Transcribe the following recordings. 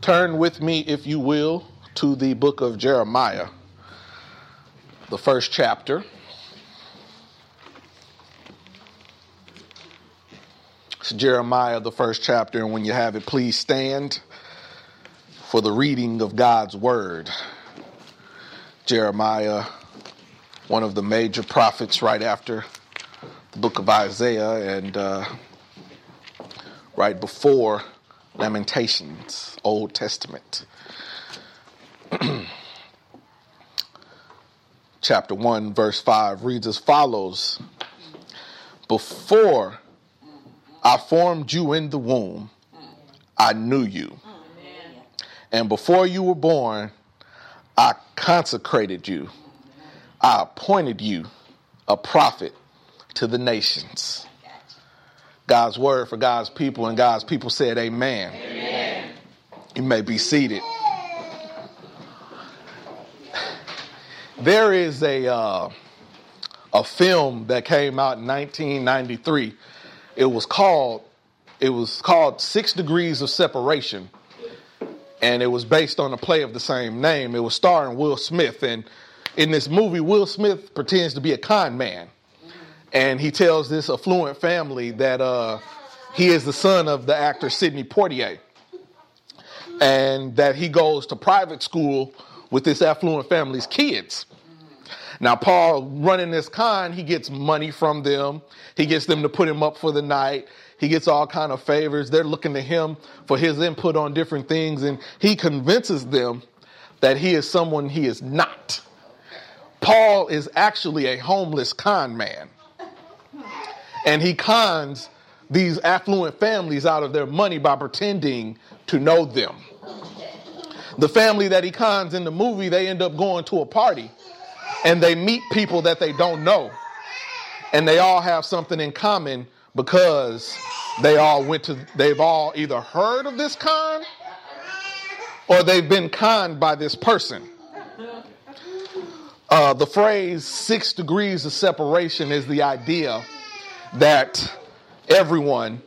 Turn with me, if you will, to the book of Jeremiah, the first chapter. It's Jeremiah, the first chapter, and when you have it, please stand for the reading of God's word. Jeremiah, one of the major prophets right after the book of Isaiah and uh, right before Lamentations, Old Testament. Chapter 1, verse 5 reads as follows Before I formed you in the womb, I knew you. And before you were born, I consecrated you. I appointed you a prophet to the nations. God's word for God's people, and God's people said, Amen. Amen. You may be seated. There is a uh, a film that came out in 1993. It was called it was called Six Degrees of Separation, and it was based on a play of the same name. It was starring Will Smith, and in this movie, Will Smith pretends to be a con man and he tells this affluent family that uh, he is the son of the actor Sidney Poitier, and that he goes to private school with this affluent family's kids. Now, Paul running this con, he gets money from them. He gets them to put him up for the night. He gets all kind of favors. They're looking to him for his input on different things, and he convinces them that he is someone he is not. Paul is actually a homeless con man and he cons these affluent families out of their money by pretending to know them. The family that he cons in the movie, they end up going to a party and they meet people that they don't know. And they all have something in common because they all went to, they've all either heard of this con or they've been conned by this person. Uh, the phrase six degrees of separation is the idea that everyone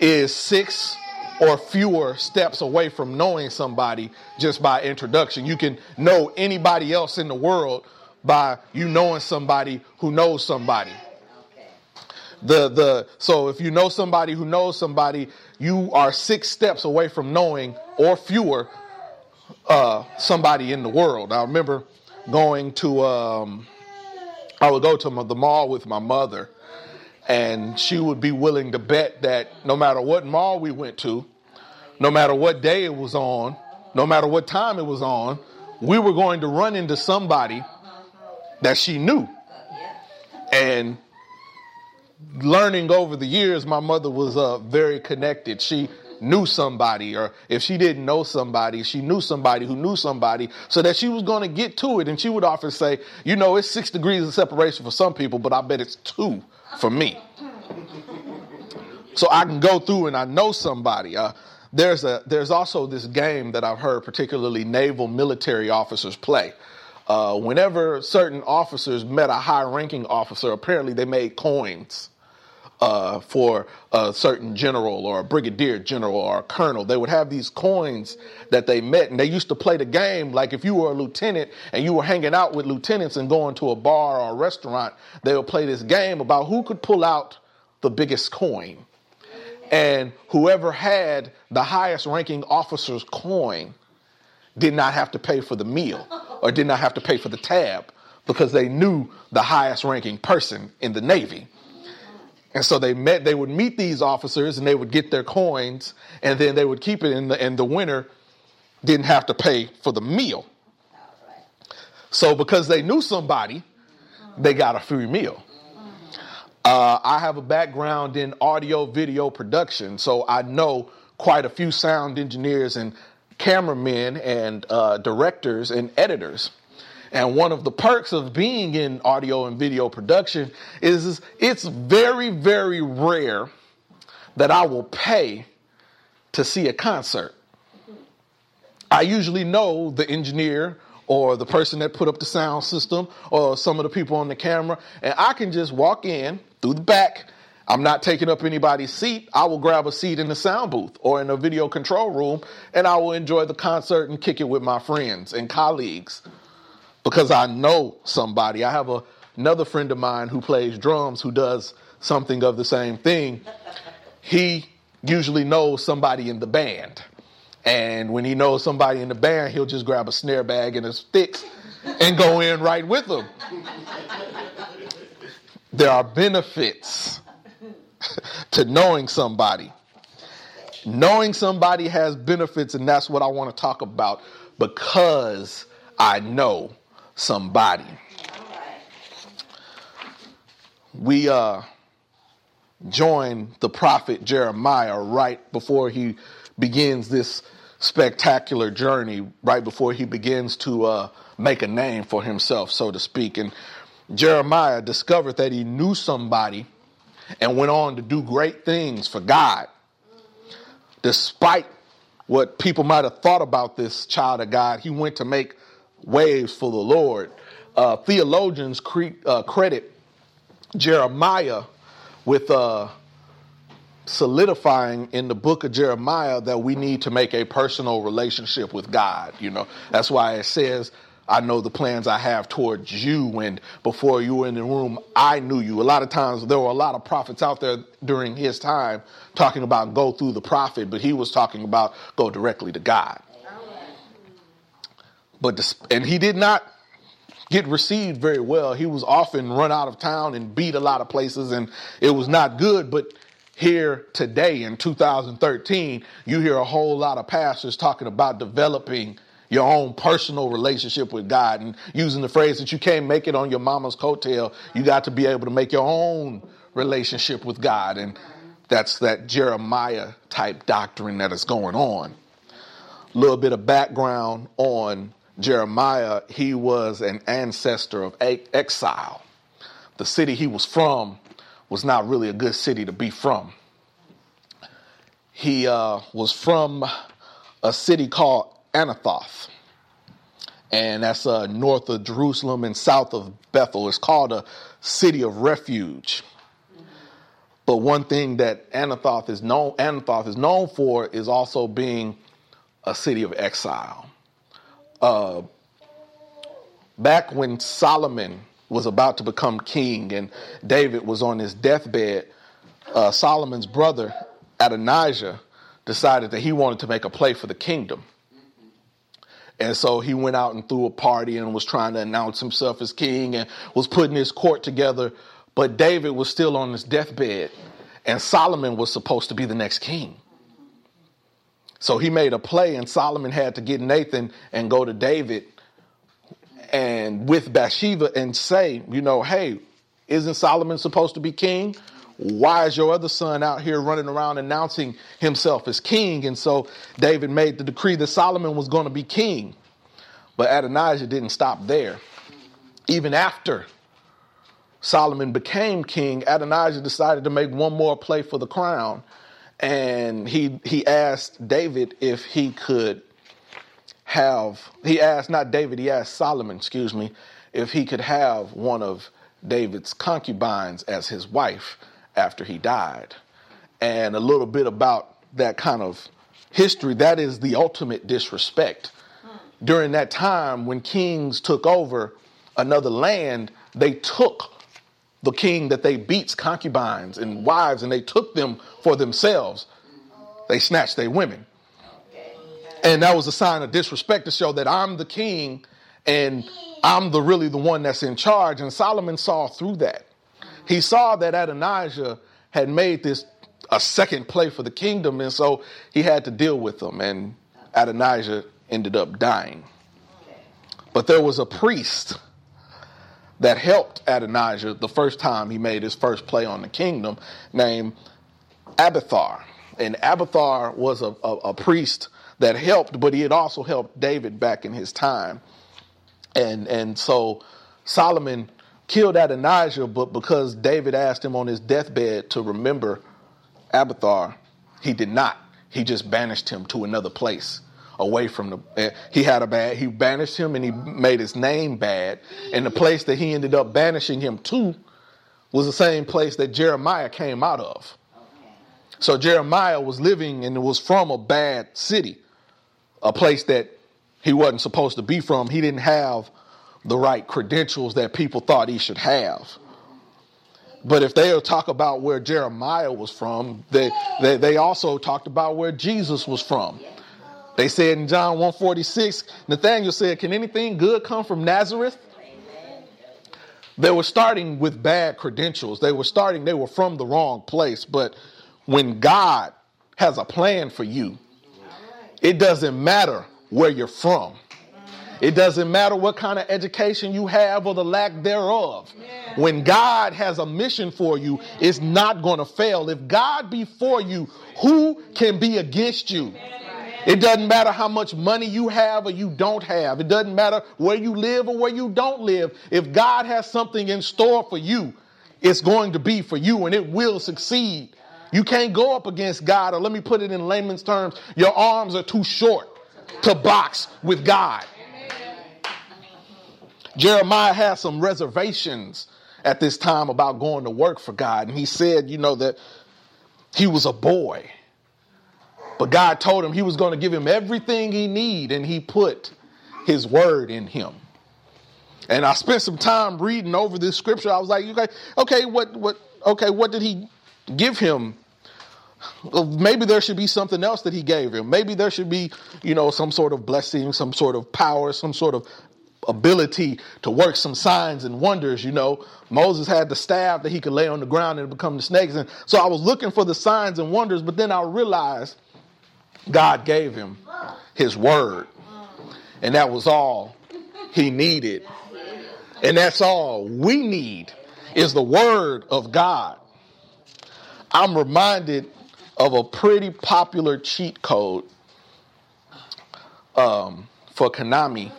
is six or fewer steps away from knowing somebody just by introduction. You can know anybody else in the world by you knowing somebody who knows somebody. The the so if you know somebody who knows somebody, you are six steps away from knowing or fewer uh, somebody in the world. I remember going to um, I would go to the mall with my mother and she would be willing to bet that no matter what mall we went to, no matter what day it was on, no matter what time it was on, we were going to run into somebody that she knew. And learning over the years, my mother was uh, very connected. She knew somebody, or if she didn't know somebody, she knew somebody who knew somebody, so that she was going to get to it. And she would often say, You know, it's six degrees of separation for some people, but I bet it's two for me. So I can go through and I know somebody. Uh, there's a there's also this game that I've heard particularly naval military officers play. Uh, whenever certain officers met a high ranking officer, apparently they made coins uh, for a certain general or a brigadier general or a colonel. They would have these coins that they met, and they used to play the game like if you were a lieutenant and you were hanging out with lieutenants and going to a bar or a restaurant, they would play this game about who could pull out the biggest coin. And whoever had the highest ranking officer's coin did not have to pay for the meal or did not have to pay for the tab because they knew the highest ranking person in the Navy. And so they met, they would meet these officers and they would get their coins and then they would keep it in the, and the winner didn't have to pay for the meal. So because they knew somebody, they got a free meal. Uh, I have a background in audio video production, so I know quite a few sound engineers and cameramen and uh, directors and editors. And one of the perks of being in audio and video production is it's very, very rare that I will pay to see a concert. I usually know the engineer or the person that put up the sound system or some of the people on the camera, and I can just walk in through the back. I'm not taking up anybody's seat. I will grab a seat in the sound booth or in a video control room and I will enjoy the concert and kick it with my friends and colleagues because I know somebody. I have a, another friend of mine who plays drums who does something of the same thing. He usually knows somebody in the band. And when he knows somebody in the band, he'll just grab a snare bag and a sticks and go in right with them. There are benefits to knowing somebody. Knowing somebody has benefits, and that's what I want to talk about because I know somebody. We uh, join the prophet Jeremiah right before he begins this spectacular journey, right before he begins to uh, make a name for himself, so to speak. And Jeremiah discovered that he knew somebody and went on to do great things for God. Despite what people might have thought about this child of God, he went to make waves for the Lord. Uh, theologians cre- uh, credit Jeremiah with uh, solidifying in the book of Jeremiah that we need to make a personal relationship with God. You know, that's why it says, I know the plans I have towards you. And before you were in the room, I knew you. A lot of times there were a lot of prophets out there during his time talking about go through the prophet, but he was talking about go directly to God. But, this, and he did not get received very well. He was often run out of town and beat a lot of places, and it was not good. But here today in 2013, you hear a whole lot of pastors talking about developing your own personal relationship with God and using the phrase that you can't make it on your mama's coattail. You got to be able to make your own relationship with God. And that's that Jeremiah type doctrine that is going on. A little bit of background on Jeremiah. He was an ancestor of exile. The city he was from was not really a good city to be from. He uh, was from a city called Anathoth. And that's uh, north of Jerusalem and south of Bethel. It's called a city of refuge. But one thing that Anathoth is known Anathoth is known for is also being a city of exile. Uh, back when Solomon was about to become king and David was on his deathbed, uh, Solomon's brother Adonijah decided that he wanted to make a play for the kingdom. And so he went out and threw a party and was trying to announce himself as king and was putting his court together. But David was still on his deathbed, and Solomon was supposed to be the next king. So he made a play, and Solomon had to get Nathan and go to David and with Bathsheba and say, you know, hey, isn't Solomon supposed to be king? why is your other son out here running around announcing himself as king? And so David made the decree that Solomon was going to be king. But Adonijah didn't stop there. Even after Solomon became king, Adonijah decided to make one more play for the crown. And he, he asked David if he could have, he asked not David, he asked Solomon, excuse me, if he could have one of David's concubines as his wife after he died. And a little bit about that kind of history, that is the ultimate disrespect. During that time, when kings took over another land, they took the king that they beats concubines and wives and they took them for themselves. They snatched their women. And that was a sign of disrespect to show that I'm the king and I'm the really the one that's in charge. And Solomon saw through that. He saw that Adonijah had made this a second play for the kingdom, and so he had to deal with them, and Adonijah ended up dying. But there was a priest that helped Adonijah the first time he made his first play on the kingdom named Abiathar. And Abiathar was a, a, a priest that helped, but he had also helped David back in his time. And, and so Solomon killed Adonijah, but because David asked him on his deathbed to remember Abiathar, he did not. He just banished him to another place away from the eh, he had a bad he banished him and he made his name bad and the place that he ended up banishing him to was the same place that Jeremiah came out of. So Jeremiah was living and was from a bad city, a place that he wasn't supposed to be from. He didn't have the right credentials that people thought he should have. But if they'll talk about where Jeremiah was from, they, they, they also talked about where Jesus was from. They said in John 146, Nathaniel said, Can anything good come from Nazareth? They were starting with bad credentials. They were starting, they were from the wrong place. But when God has a plan for you, it doesn't matter where you're from. It doesn't matter what kind of education you have or the lack thereof. When God has a mission for you, it's not going to fail. If God be for you, who can be against you? It doesn't matter how much money you have or you don't have. It doesn't matter where you live or where you don't live. If God has something in store for you, it's going to be for you and it will succeed. You can't go up against God, or let me put it in layman's terms, your arms are too short to box with God. Jeremiah had some reservations at this time about going to work for God. And he said, you know, that he was a boy. But God told him he was going to give him everything he need, and he put his word in him. And I spent some time reading over this scripture. I was like, okay, okay, what, what, okay, what did he give him? Maybe there should be something else that he gave him. Maybe there should be, you know, some sort of blessing, some sort of power, some sort of ability to work some signs and wonders. You know, Moses had the staff that he could lay on the ground and become the snakes. And so I was looking for the signs and wonders, but then I realized God gave him his word. And that was all he needed. And that's all we need is the word of God. I'm reminded of a pretty popular cheat code um, for Konami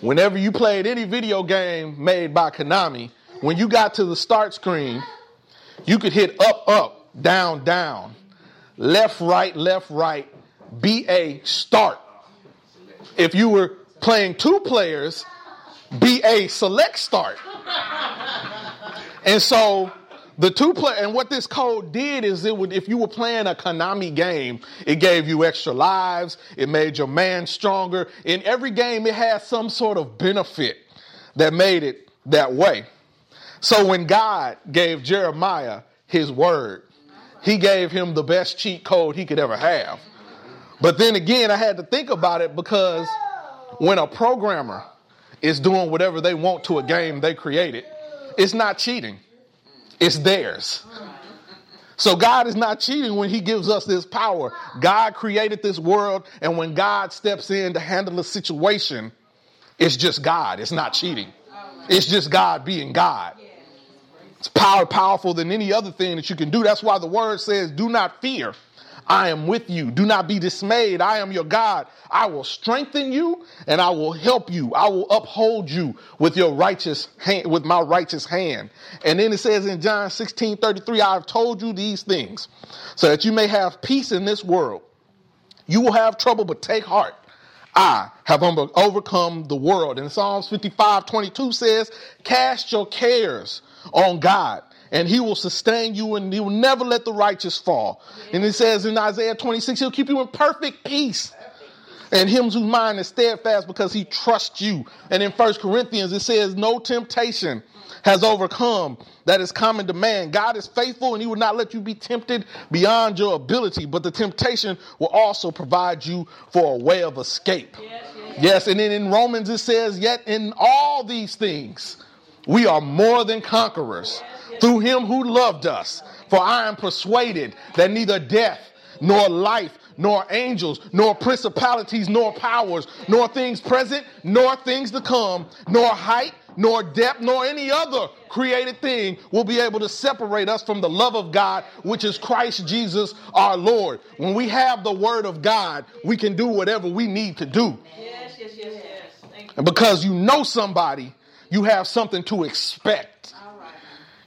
whenever you played any video game made by Konami, when you got to the start screen, you could hit up, up, down, down, left, right, left, right, BA, start. If you were playing two players, BA, select start. And so the two play and what this code did is it would if you were playing a Konami game, it gave you extra lives, it made your man stronger. In every game, it had some sort of benefit that made it that way. So when God gave Jeremiah his word, he gave him the best cheat code he could ever have. But then again, I had to think about it because when a programmer is doing whatever they want to a game they created, it's not cheating it's theirs. So God is not cheating when he gives us this power. God created this world, and when God steps in to handle a situation, it's just God. It's not cheating. It's just God being God. It's power powerful than any other thing that you can do. That's why the word says, do not fear. I am with you. Do not be dismayed. I am your God. I will strengthen you and I will help you. I will uphold you with your righteous hand, with my righteous hand. And then it says in John 16, 33, I have told you these things so that you may have peace in this world. You will have trouble, but take heart. I have overcome the world. And Psalms 55, 22 says, cast your cares on God and he will sustain you and he will never let the righteous fall. And it says in Isaiah 26, he'll keep you in perfect peace. And him whose mind is steadfast because he trusts you. And in First Corinthians, it says, No temptation has overcome that is common to man. God is faithful and he will not let you be tempted beyond your ability, but the temptation will also provide you for a way of escape. Yes, yes, yes. and then in Romans it says, Yet in all these things we are more than conquerors through him who loved us. For I am persuaded that neither death, nor life, nor angels, nor principalities, nor powers, nor things present, nor things to come, nor height, nor depth, nor any other created thing will be able to separate us from the love of God, which is Christ Jesus our Lord. When we have the word of God, we can do whatever we need to do. Yes, yes, yes, yes. And because you know somebody, you have something to expect.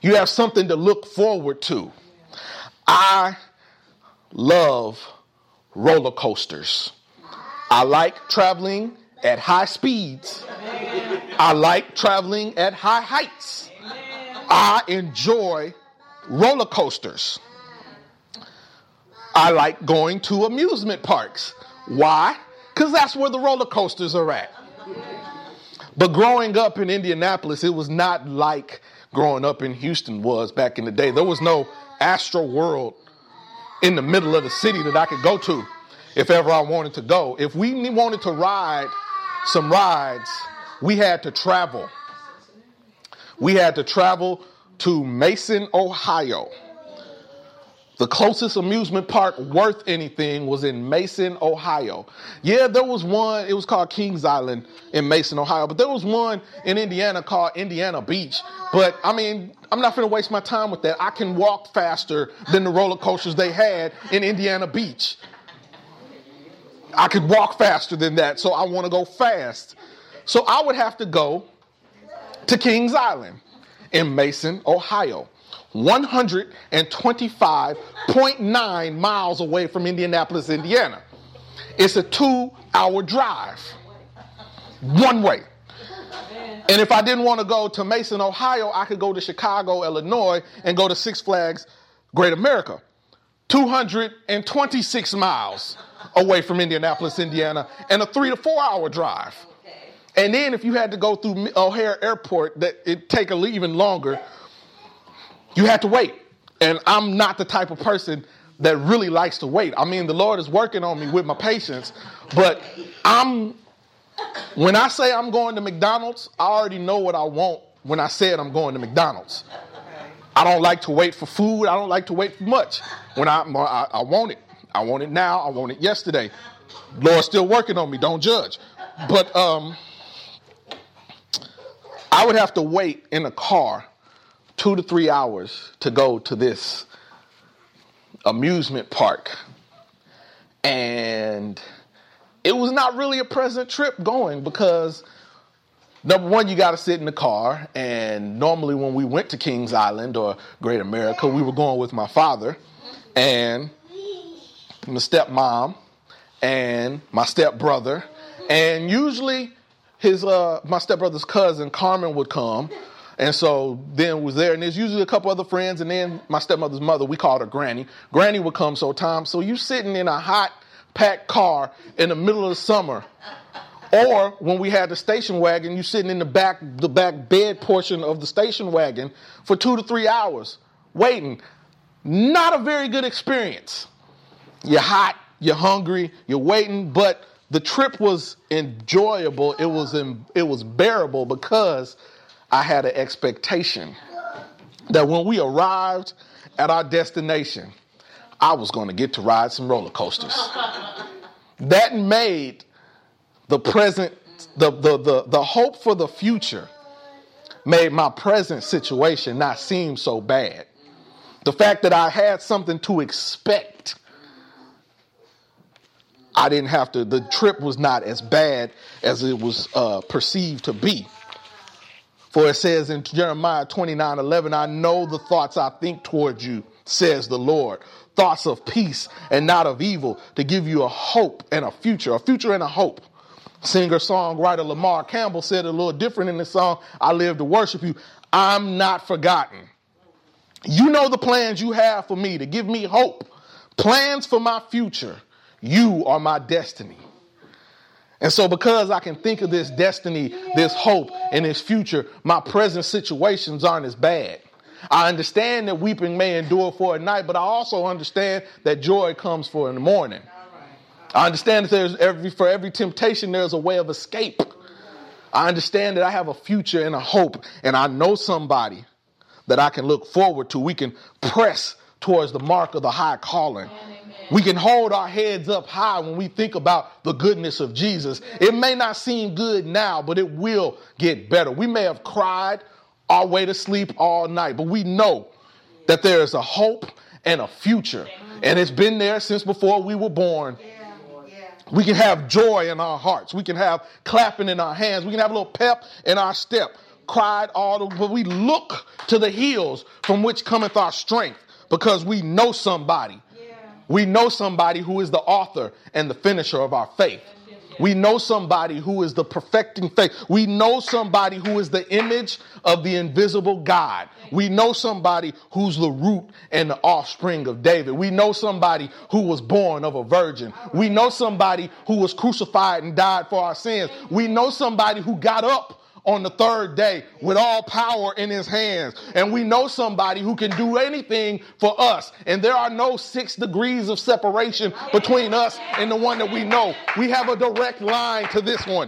You have something to look forward to. I love roller coasters. I like traveling at high speeds. I like traveling at high heights. I enjoy roller coasters. I like going to amusement parks. Why? Because that's where the roller coasters are at. But growing up in Indianapolis, it was not like growing up in Houston was back in the day. There was no Astro World in the middle of the city that I could go to if ever I wanted to go. If we wanted to ride some rides, we had to travel. We had to travel to Mason, Ohio. The closest amusement park worth anything was in Mason, Ohio. Yeah, there was one, it was called Kings Island in Mason, Ohio, but there was one in Indiana called Indiana Beach. But I mean, I'm not going to waste my time with that. I can walk faster than the roller coasters they had in Indiana Beach. I could walk faster than that, so I want to go fast. So I would have to go to Kings Island in Mason, Ohio. 125.9 miles away from Indianapolis, Indiana. It's a two hour drive, one way. And if I didn't want to go to Mason, Ohio, I could go to Chicago, Illinois, and go to Six Flags Great America. 226 miles away from Indianapolis, Indiana, and a three to four hour drive. And then if you had to go through O'Hare Airport, that it take a even longer. You had to wait. And I'm not the type of person that really likes to wait. I mean, the Lord is working on me with my patience, but I'm when I say I'm going to McDonald's, I already know what I want when I said I'm going to McDonald's. I don't like to wait for food. I don't like to wait for much. When I, I, I want it, I want it now. I want it yesterday. Lord's still working on me. Don't judge. But um, I would have to wait in a car two to three hours to go to this amusement park. And it was not really a pleasant trip going because number one, you got to sit in the car. And normally, when we went to Kings Island or Great America, we were going with my father and my stepmom and my stepbrother. And usually, his uh, my stepbrother's cousin Carmen would come, and so then was there, and there's usually a couple other friends, and then my stepmother's mother, we called her Granny. Granny would come so time. So you sitting in a hot, packed car in the middle of the summer, or when we had the station wagon, you sitting in the back, the back bed portion of the station wagon for two to three hours waiting. Not a very good experience. You're hot, you're hungry, you're waiting, but the trip was enjoyable. It was it was bearable because I had an expectation that when we arrived at our destination, I was going to get to ride some roller coasters. that made the present, the, the, the, the hope for the future made my present situation not seem so bad. The fact that I had something to expect, I didn't have to, the trip was not as bad as it was uh, perceived to be. For it says in Jeremiah 29 11, I know the thoughts I think towards you, says the Lord. Thoughts of peace and not of evil to give you a hope and a future, a future and a hope. Singer songwriter Lamar Campbell said a little different in the song, I live to worship you. I'm not forgotten. You know the plans you have for me to give me hope, plans for my future. You are my destiny. And so, because I can think of this destiny, this hope, and this future, my present situations aren't as bad. I understand that weeping may endure for a night, but I also understand that joy comes for in the morning. I understand that there's every for every temptation there's a way of escape. I understand that I have a future and a hope, and I know somebody that I can look forward to. We can press towards the mark of the high calling. We can hold our heads up high when we think about the goodness of Jesus. It may not seem good now, but it will get better. We may have cried our way to sleep all night, but we know that there is a hope and a future. And it's been there since before we were born. We can have joy in our hearts. We can have clapping in our hands. We can have a little pep in our step. Cried all the, but we look to the hills from which cometh our strength because we know somebody we know somebody who is the author and the finisher of our faith. We know somebody who is the perfecting faith. We know somebody who is the image of the invisible God. We know somebody who's the root and the offspring of David. We know somebody who was born of a virgin. We know somebody who was crucified and died for our sins. We know somebody who got up on the third day with all power in his hands. And we know somebody who can do anything for us. And there are no six degrees of separation between us and the one that we know. We have a direct line to this one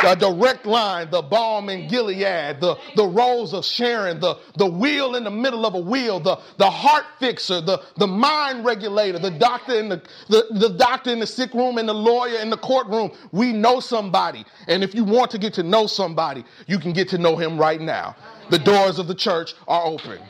the direct line, the balm in Gilead, the, the rose of Sharon, the, the wheel in the middle of a wheel, the, the heart fixer, the, the mind regulator, the doctor in the, the, the doctor in the sick room and the lawyer in the courtroom. We know somebody. And if you want to get to know somebody, you can get to know him right now. The doors of the church are open.